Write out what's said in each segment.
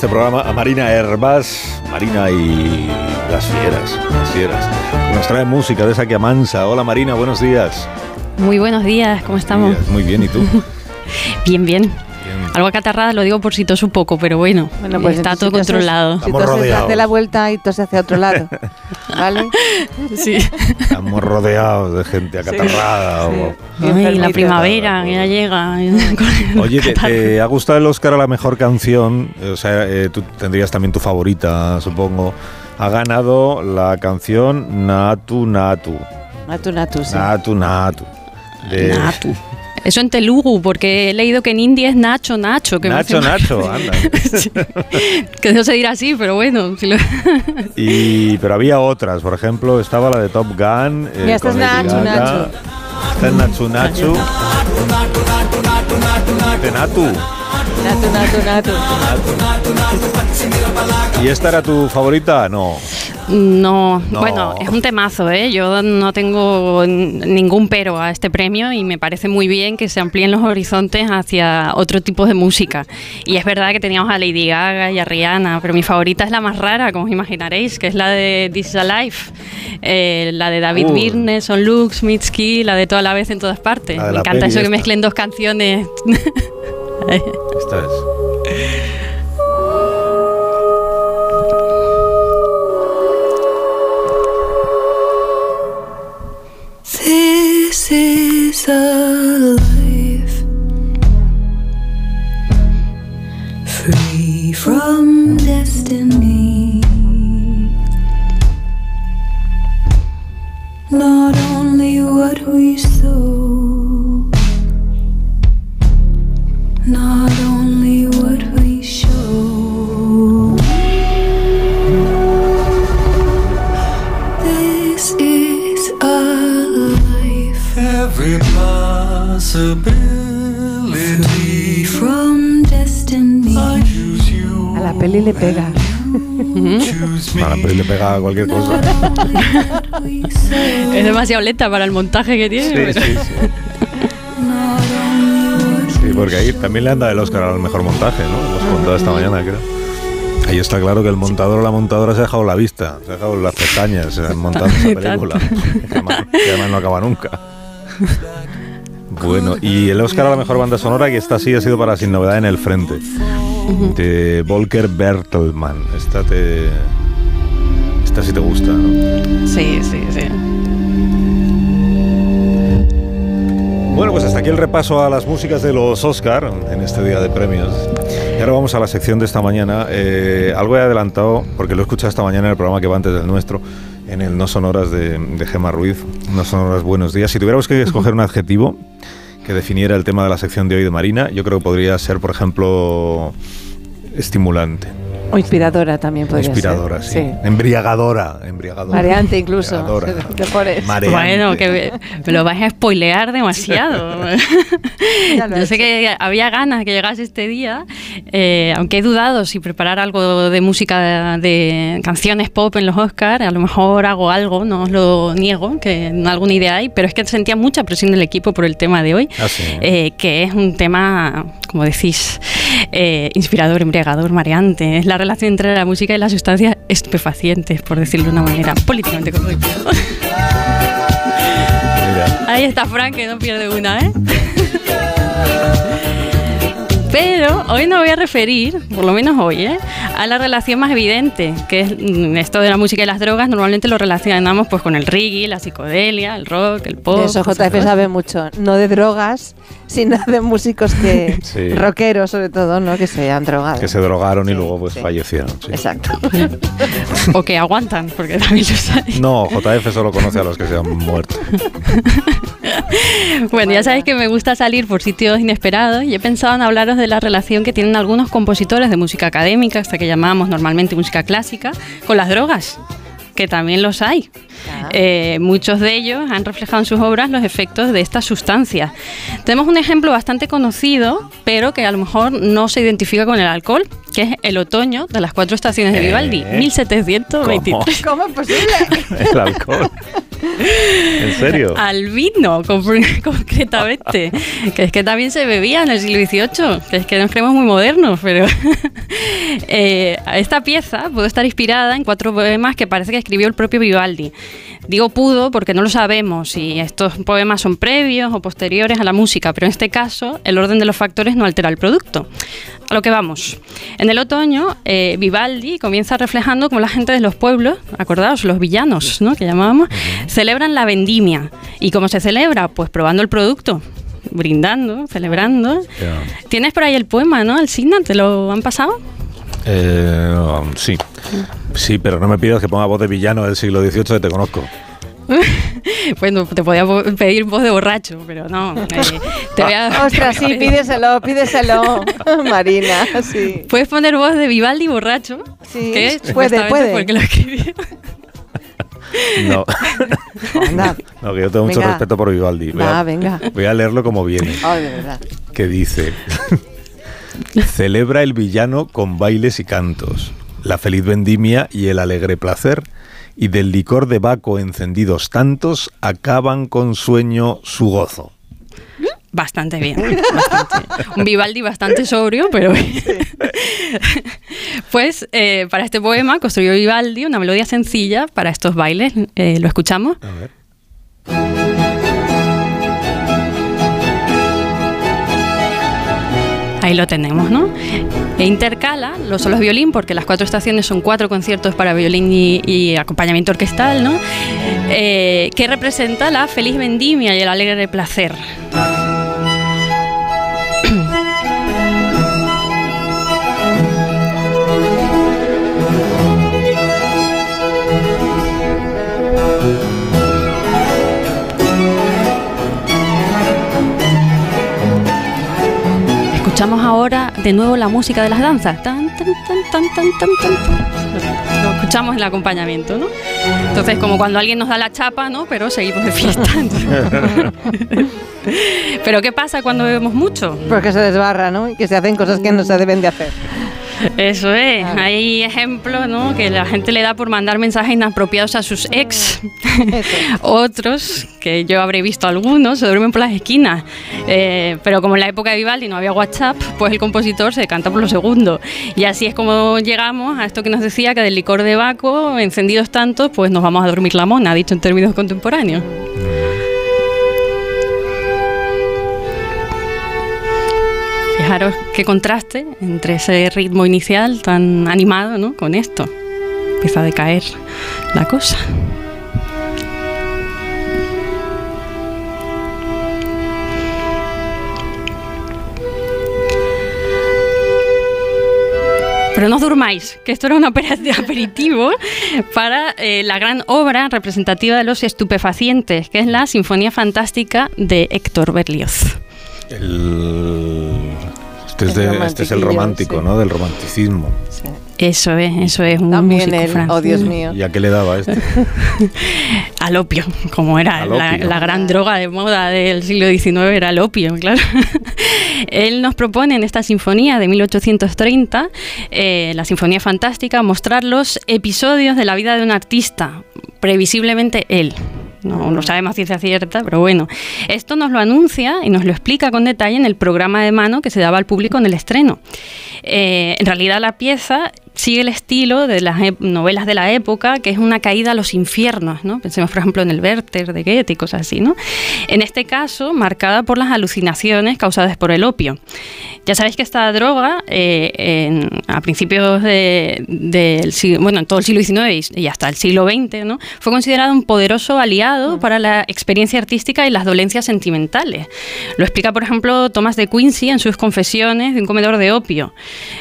este programa a Marina Herbas, Marina y las fieras, las fieras. Nos trae música de esa que amansa. Hola Marina, buenos días. Muy buenos días, ¿cómo estamos? Muy bien, ¿y tú? bien, bien. Algo acatarrada lo digo por si tos un poco, pero bueno, pues está todo controlado. Si toses hace la vuelta y tose hacia otro lado, ¿vale? Sí. Estamos rodeados de gente acatarrada. Sí. la primavera ya llega. Oye, ¿te, ha gustado el Oscar a la mejor canción? O sea, eh, tú tendrías también tu favorita, supongo. Ha ganado la canción Natu Natu. Natu Natu, sí. Natu Natu. Natu. Eso en Telugu, porque he leído que en India es Nacho Nacho. Que Nacho Nacho, anda. que no se dirá así, pero bueno. y, pero había otras, por ejemplo, estaba la de Top Gun. Eh, y esta es Nacho Nacho. Esta es Nacho Nacho. De Natu. Natu, natu, natu. ¿Y esta era tu favorita? No. No, bueno, es un temazo, ¿eh? Yo no tengo ningún pero a este premio y me parece muy bien que se amplíen los horizontes hacia otro tipo de música. Y es verdad que teníamos a Lady Gaga y a Rihanna, pero mi favorita es la más rara, como os imaginaréis, que es la de This is Alive, eh, la de David uh. Birne, Son Lux, Mitski, la de Toda la vez en todas partes. Me encanta eso que mezclen dos canciones. Esta es. This is a pega. A la peli le pega a cualquier cosa. es demasiado lenta para el montaje que tiene. Sí, sí, sí. sí, porque ahí también le anda el Oscar al mejor montaje, ¿no? Lo hemos contado esta mañana, creo. Ahí está claro que el montador o la montadora se ha dejado la vista, se ha dejado las pestañas montando esa película. que además no acaba nunca. Bueno, y el Oscar a la mejor banda sonora, que esta sí ha sido para Sin Novedad en el Frente, de Volker Bertelmann. Esta te. Esta sí te gusta, ¿no? Sí, sí, sí. Bueno, pues hasta aquí el repaso a las músicas de los Oscar en este día de premios. Y ahora vamos a la sección de esta mañana. Eh, algo he adelantado, porque lo he escuchado esta mañana en el programa que va antes del nuestro en el No Sonoras de, de Gema Ruiz. No Sonoras Buenos Días. Si tuviéramos que escoger un adjetivo que definiera el tema de la sección de hoy de Marina, yo creo que podría ser, por ejemplo, estimulante. O inspiradora también podría inspiradora, ser. sí. Embriagadora, embriagadora. Mareante incluso. Bueno, que me lo vais a spoilear demasiado. Yo sé que había ganas que llegase este día, eh, aunque he dudado si preparar algo de música de canciones pop en los Oscars, a lo mejor hago algo, no os lo niego, que alguna idea hay, pero es que sentía mucha presión del equipo por el tema de hoy, ah, eh, que es un tema, como decís, eh, inspirador, embriagador, mareante. Es la relación entre la música y las sustancias estupefacientes, por decirlo de una manera políticamente correcta. Ahí está Frank, que no pierde una, ¿eh? Pero hoy no voy a referir, por lo menos hoy, ¿eh? a la relación más evidente, que es mm, esto de la música y las drogas. Normalmente lo relacionamos pues con el reggae, la psicodelia, el rock, el pop. eso JF sabe mucho, no de drogas, sino de músicos que rockeros sobre todo, ¿no? Que se han drogado. Que se drogaron y luego pues fallecieron. Exacto. o que aguantan, porque también los hay. No, JF solo conoce a los que se han muerto. bueno, ya sabéis que me gusta salir por sitios inesperados y he pensado en hablaros de la relación que tienen algunos compositores de música académica, hasta que llamamos normalmente música clásica, con las drogas que también los hay. Eh, muchos de ellos han reflejado en sus obras los efectos de estas sustancias. Tenemos un ejemplo bastante conocido, pero que a lo mejor no se identifica con el alcohol, que es El otoño de las cuatro estaciones de Vivaldi, 1723. ¿Cómo? ¿Cómo es posible? el alcohol. ¿En Al vino, con- concretamente. Que es que también se bebía en el siglo XVIII. Que es que nos creemos muy modernos, pero. Eh, esta pieza pudo estar inspirada en cuatro poemas que parece que escribió el propio Vivaldi. Digo pudo porque no lo sabemos si estos poemas son previos o posteriores a la música, pero en este caso el orden de los factores no altera el producto. A lo que vamos. En el otoño, eh, Vivaldi comienza reflejando como la gente de los pueblos, acordaos, los villanos, ¿no? que llamábamos, celebran la vendimia. ¿Y cómo se celebra? Pues probando el producto, brindando, celebrando. Tienes por ahí el poema, ¿no? Alcina, ¿te lo han pasado? Eh, um, sí. Sí, pero no me pidas que ponga voz de villano del siglo XVIII que te conozco. Bueno, te podía pedir voz de borracho, pero no. eh, te voy a- Ostras, sí, pídeselo, pídeselo, Marina, sí. Puedes poner voz de Vivaldi borracho. Sí, que puede, puede. Porque lo escribió. No. Anda. no, que yo tengo mucho respeto por Vivaldi. Voy a, venga. voy a leerlo como viene. Ay, de verdad. que dice, celebra el villano con bailes y cantos, la feliz vendimia y el alegre placer, y del licor de Baco encendidos tantos, acaban con sueño su gozo. Bastante bien. bastante. Un Vivaldi bastante sobrio, pero. pues eh, para este poema construyó Vivaldi una melodía sencilla para estos bailes. Eh, ¿Lo escuchamos? A ver. Ahí lo tenemos, ¿no? E intercala los solos violín, porque las cuatro estaciones son cuatro conciertos para violín y, y acompañamiento orquestal, ¿no? Eh, que representa la feliz vendimia y el alegre placer. De nuevo la música de las danzas. Tan, tan, tan, Lo escuchamos en el acompañamiento, ¿no? Entonces, como cuando alguien nos da la chapa, ¿no? Pero seguimos de fiesta. Pero ¿qué pasa cuando bebemos mucho? Porque se desbarra, ¿no? Y que se hacen cosas que no se deben de hacer. Eso es. Claro. Hay ejemplos, ¿no? Que la gente le da por mandar mensajes inapropiados a sus ex. Otros, que yo habré visto algunos, se duermen por las esquinas. Eh, pero como en la época de Vivaldi no había WhatsApp, pues el compositor se canta por lo segundo. Y así es como llegamos a esto que nos decía que del licor de Baco, encendidos tantos, pues nos vamos a dormir la mona, dicho en términos contemporáneos. Fijaros qué contraste entre ese ritmo inicial tan animado, ¿no? Con esto. Empieza a decaer la cosa. Pero no os durmáis, que esto era un aperitivo para eh, la gran obra representativa de los estupefacientes, que es la Sinfonía Fantástica de Héctor Berlioz. El- Este, es El de- este es el romántico, sí. ¿no? Del romanticismo. Sí. Eso es, eso es un También músico francés. oh Dios mío. ¿Y a qué le daba este? Al opio, como era la gran droga de moda del siglo XIX, era el opio, claro. Él nos propone en esta sinfonía de 1830, eh, la Sinfonía Fantástica, mostrar los episodios de la vida de un artista, previsiblemente él. No lo sabemos ciencia cierta, pero bueno. Esto nos lo anuncia y nos lo explica con detalle en el programa de mano que se daba al público en el estreno. Eh, en realidad la pieza sigue el estilo de las novelas de la época, que es una caída a los infiernos, ¿no? Pensemos, por ejemplo, en el Werther de Goethe y cosas así, ¿no? En este caso, marcada por las alucinaciones causadas por el opio. Ya sabéis que esta droga, eh, a principios de- del siglo, bueno, en todo el siglo XIX y- hasta el siglo XX, ¿no? Fue considerado un poderoso aliado para la experiencia artística y las dolencias sentimentales. Lo explica, por ejemplo, Thomas de Quincy en sus confesiones de un comedor de opio.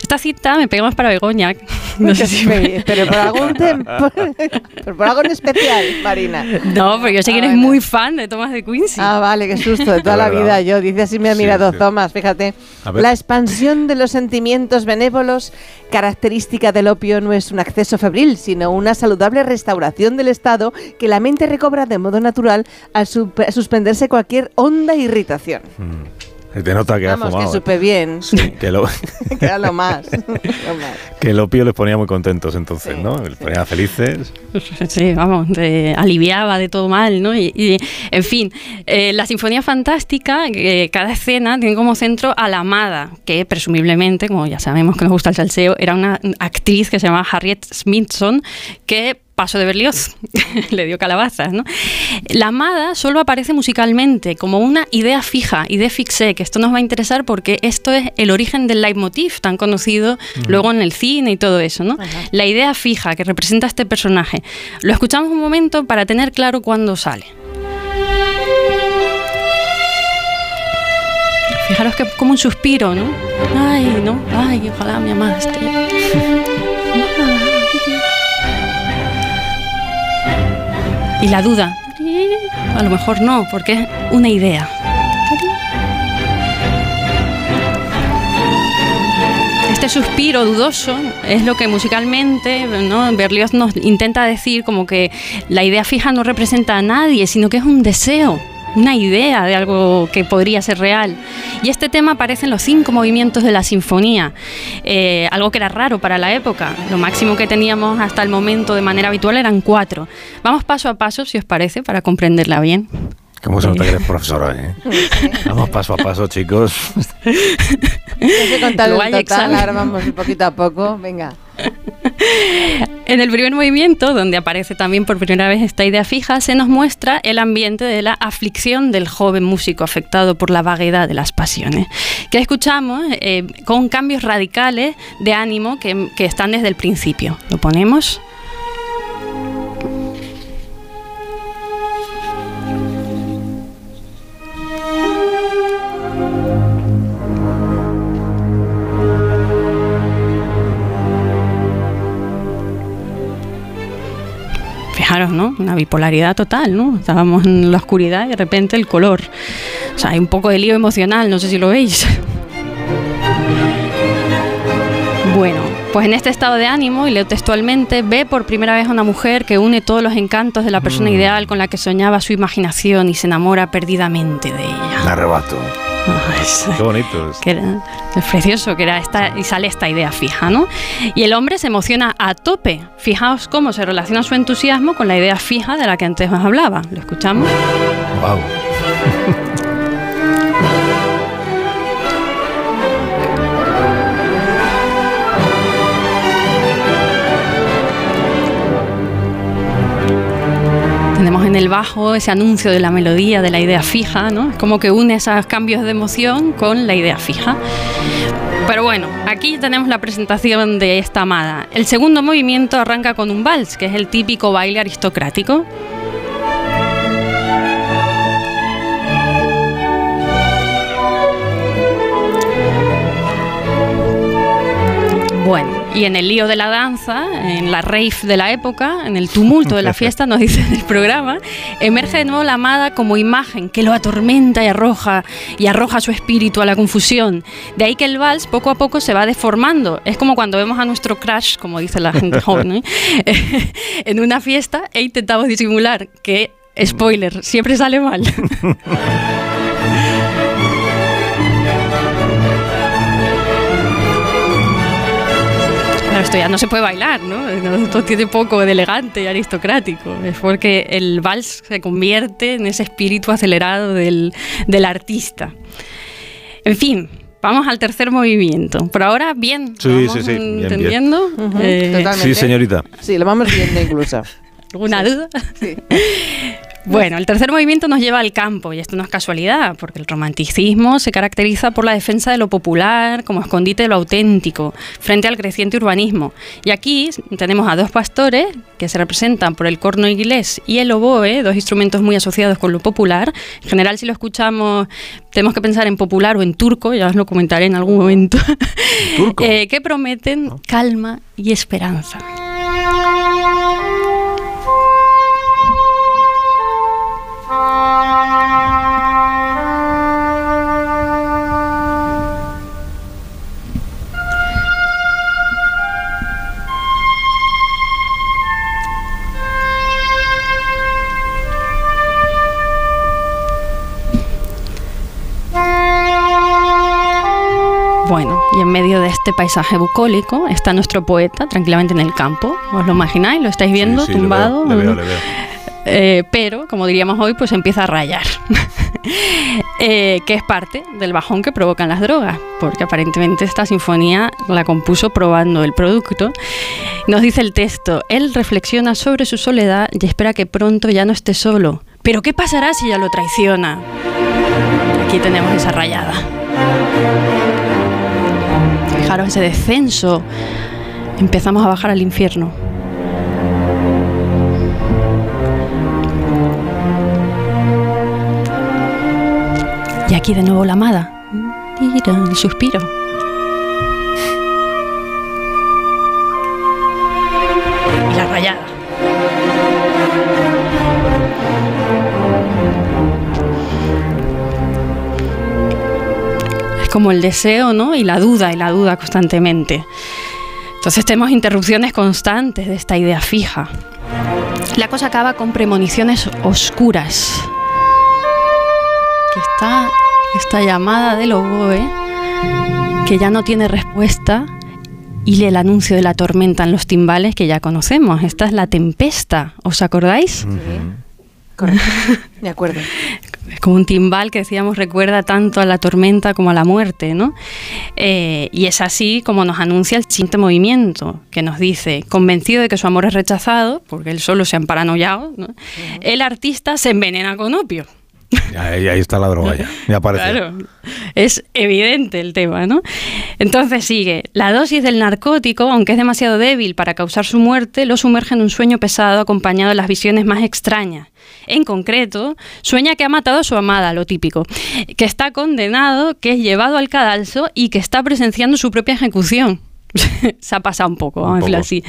Esta cita me pega más para Begoña. No sé si Pero- Pero por algún tem- por, por algo en especial, Marina. No, porque yo sé que Ah, eres bueno. muy fan de Thomas de Quincy. Ah, vale, qué susto de toda la verdad. vida. Yo, dice así me ha Sí, mirado sí. Thomas, fíjate. A ver. La expansión de los sentimientos benévolos, característica del opio, no es un acceso febril, sino una saludable restauración del estado que la mente recobra de modo natural al suspenderse cualquier honda irritación. Mm. Se te nota que Vamos, has que fumado. supe bien. Sí, que, lo, que era lo más. lo más. que el opio les ponía muy contentos entonces, Sí, ¿no? Les ponía felices. Sí, vamos, aliviaba de todo mal, ¿no? Y, y, en fin, eh, la Sinfonía Fantástica, eh, cada escena tiene como centro a la amada, que presumiblemente, como ya sabemos que nos gusta el salseo, era una actriz que se llamaba Harriet Smithson, que pasó de Berlioz, le dio calabazas, ¿no? La amada solo aparece musicalmente como una idea fija, idea fixe, que esto nos va a interesar porque esto es el origen del leitmotiv tan conocido luego en el cine y todo eso, ¿no? La idea fija que representa a este personaje. Lo escuchamos un momento para tener claro cuándo sale. Fijaros que como un suspiro, ¿no? Ay, no, ay, ojalá mi amada Y la duda, a lo mejor no, porque es una idea. Este suspiro dudoso es lo que musicalmente ¿no? Berlioz nos intenta decir como que la idea fija no representa a nadie, sino que es un deseo, una idea de algo que podría ser real. Y este tema aparece en los cinco movimientos de la sinfonía, eh, algo que era raro para la época. Lo máximo que teníamos hasta el momento de manera habitual eran cuatro. Vamos paso a paso, si os parece, para comprenderla bien. ¿Cómo se nota que eres profesora, eh? Vamos paso a paso, chicos. Hay que contar el total, ahora vamos poquito a poco. Venga. En el primer movimiento, donde aparece también por primera vez esta idea fija, se nos muestra el ambiente de la aflicción del joven músico afectado por la vaguedad de las pasiones, que escuchamos eh, con cambios radicales de ánimo que, que están desde el principio. ¿Lo ponemos? ¿No? Una bipolaridad total, ¿no? Estábamos en la oscuridad y de repente el color. O sea, hay un poco de lío emocional, no sé si lo veis. Bueno, pues en este estado de ánimo, y leo textualmente, ve por primera vez a una mujer que une todos los encantos de la persona ideal con la que soñaba su imaginación y se enamora perdidamente de ella. Me arrebato. Qué bonito. es. que era es precioso, que era esta, y sale esta idea fija, ¿no? Y el hombre se emociona a tope. Fijaos cómo se relaciona su entusiasmo con la idea fija de la que antes os hablaba. ¿Lo escuchamos? Wow. En el bajo ese anuncio de la melodía, de la idea fija, ¿no? Es como que une esos cambios de emoción con la idea fija. Pero bueno, aquí tenemos la presentación de esta amada. El segundo movimiento arranca con un vals, que es el típico baile aristocrático. Bueno, y en el lío de la danza, en la rave de la época, en el tumulto de la fiesta, nos dice el programa, emerge de nuevo la amada como imagen que lo atormenta y arroja, y arroja su espíritu a la confusión. De ahí que el vals poco a poco se va deformando. Es como cuando vemos a nuestro crush, como dice la gente joven, ¿eh? en una fiesta e intentamos disimular que, spoiler, siempre sale mal. Claro, esto ya no se puede bailar, ¿no? Esto tiene poco de elegante y aristocrático. Es porque el vals se convierte en ese espíritu acelerado del, del artista. En fin, vamos al tercer movimiento. Por ahora, bien. Sí, ¿Vamos sí, sí, bien, bien. entendiendo? Eh. Sí, señorita. Sí, lo vamos viendo incluso. ¿Alguna duda? Sí. Bueno, el tercer movimiento nos lleva al campo y esto no es casualidad, porque el romanticismo se caracteriza por la defensa de lo popular como escondite de lo auténtico frente al creciente urbanismo. Y aquí tenemos a dos pastores que se representan por el corno inglés y el oboe, dos instrumentos muy asociados con lo popular. En general, si lo escuchamos, tenemos que pensar en popular o en turco, ya os lo comentaré en algún momento, ¿Turco? eh, que prometen calma y esperanza. Y en medio de este paisaje bucólico está nuestro poeta tranquilamente en el campo. ¿Os lo imagináis? ¿Lo estáis viendo Sí, sí, le tumbado? veo, le veo, le veo. Eh, pero, como diríamos hoy, pues empieza a rayar. Eh, que es parte del bajón que provocan las drogas, porque aparentemente esta sinfonía la compuso probando el producto. Nos dice el texto, él reflexiona sobre su soledad y espera que pronto ya no esté solo. Pero ¿qué pasará si ya lo traiciona? Aquí tenemos esa rayada. Fijaros ese descenso. Empezamos a bajar al infierno. Y aquí de nuevo la amada. Mira, el suspiro. Como el deseo, ¿no? Y la duda, y la duda constantemente. Entonces tenemos interrupciones constantes de esta idea fija. La cosa acaba con premoniciones oscuras que está esta llamada del oboe que ya no tiene respuesta y el anuncio de la tormenta en los timbales que ya conocemos. Esta es la tempesta, ¿os acordáis? Correcto. De acuerdo. Es como un timbal que decíamos recuerda tanto a la tormenta como a la muerte, ¿no? Eh, y es así como nos anuncia el siguiente movimiento, que nos dice, convencido de que su amor es rechazado, porque él solo se ha paranoiado, ¿no? el artista se envenena con opio. Ahí, ahí está la droga ya. Ya aparece. Claro, es evidente el tema, ¿no? Entonces sigue, la dosis del narcótico, aunque es demasiado débil para causar su muerte, lo sumerge en un sueño pesado acompañado de las visiones más extrañas. En concreto, sueña que ha matado a su amada, lo típico, que está condenado, que es llevado al cadalso y que está presenciando su propia ejecución. Se ha pasado un poco, vamos Un a decirlo así.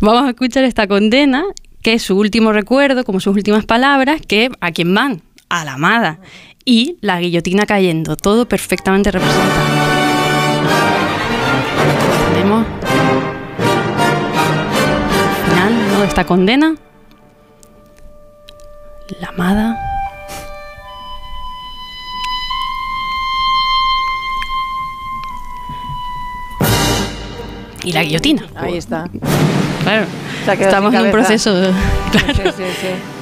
Vamos a escuchar esta condena, que es su último recuerdo, como sus últimas palabras, que a quién van, a la amada. Y la guillotina cayendo, todo perfectamente representado. Tenemos el final ¿no? de esta condena. La amada. Y la guillotina. Ahí está. Claro. Estamos en un proceso. Claro. Sí, sí, sí.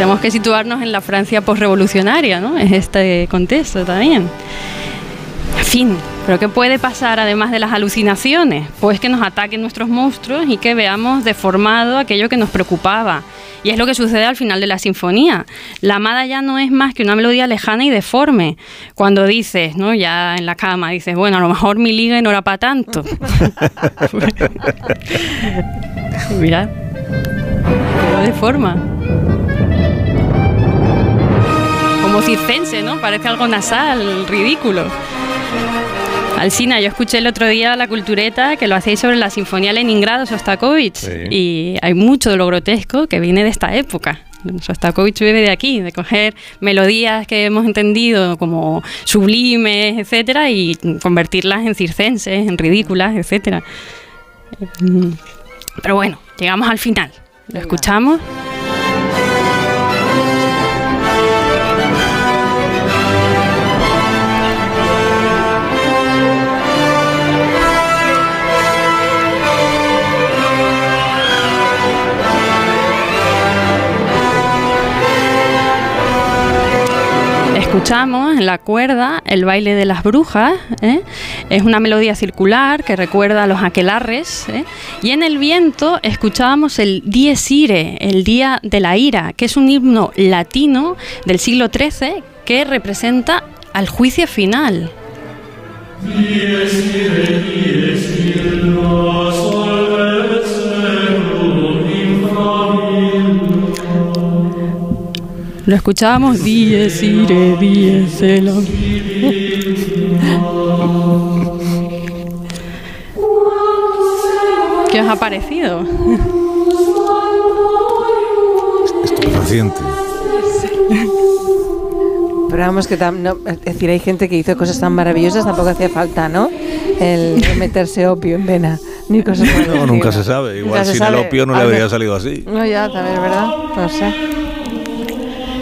Tenemos que situarnos en la Francia postrevolucionaria, ¿no? Es este contexto también. En fin, ¿pero qué puede pasar además de las alucinaciones? Pues que nos ataquen nuestros monstruos y que veamos deformado aquello que nos preocupaba. Y es lo que sucede al final de la sinfonía. La amada ya no es más que una melodía lejana y deforme. Cuando dices, ¿no? Ya en la cama dices, bueno, a lo mejor mi liga no era para tanto. Mira, lo deforma. Circense, ¿no? Parece algo nasal, ridículo. Alcina, yo escuché el otro día la cultureta que lo hacéis sobre la Sinfonía Leningrado Sostakovich Sí. y hay mucho de lo grotesco que viene de esta época. Sostakovich viene de aquí, de coger melodías que hemos entendido como sublimes, etcétera, y convertirlas en circenses, en ridículas, etcétera. Mm. Pero bueno, llegamos al final. ¿Lo Venga. escuchamos? Escuchamos en la cuerda el baile de las brujas, ¿eh? es una melodía circular que recuerda a los aquelarres, ¿eh? y en el viento escuchábamos el Dies Irae, el Día de la Ira, que es un himno latino del siglo XIII que representa al juicio final. Lo escuchábamos Dies Irae, Dies Elohim. ¿Qué os ha parecido? Estupefaciente. Pero vamos, que tam- no, es decir, hay gente que hizo cosas tan maravillosas, tampoco hacía falta, ¿no? El, meterse opio en vena, ni cosas No, nunca se sabe. Igual sin el sabe. opio no le A habría salido así. No, ya, también es verdad. No sé.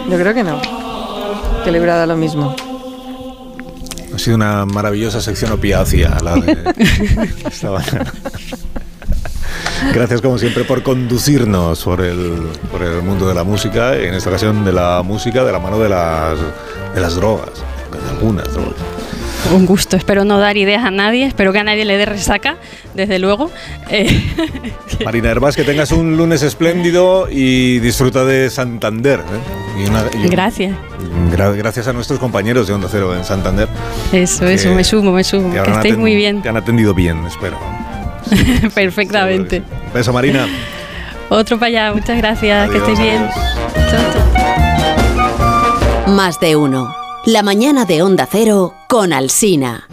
Yo creo que no. Que le hubiera dado lo mismo. Ha sido una maravillosa sección opiácea la de esta mañana. Gracias como siempre por conducirnos por el, por el mundo de la música, en esta ocasión de la música de la mano de las, de las drogas, de algunas drogas. Un gusto, espero no dar ideas a nadie, espero que a nadie le dé resaca, desde luego. Eh, Marina Herbás, que tengas un lunes espléndido y disfruta de Santander. ¿eh? Y una- y un- gracias, gra- gracias a nuestros compañeros de Onda Cero en Santander. eso, Que- eso, me sumo, me sumo, que estéis muy bien, Te han atendido bien, espero. perfectamente. Sí. Beso, Marina. Otro para allá, muchas gracias, que estéis bien. Chao, chao. Más de uno. La mañana de Onda Cero con Alsina.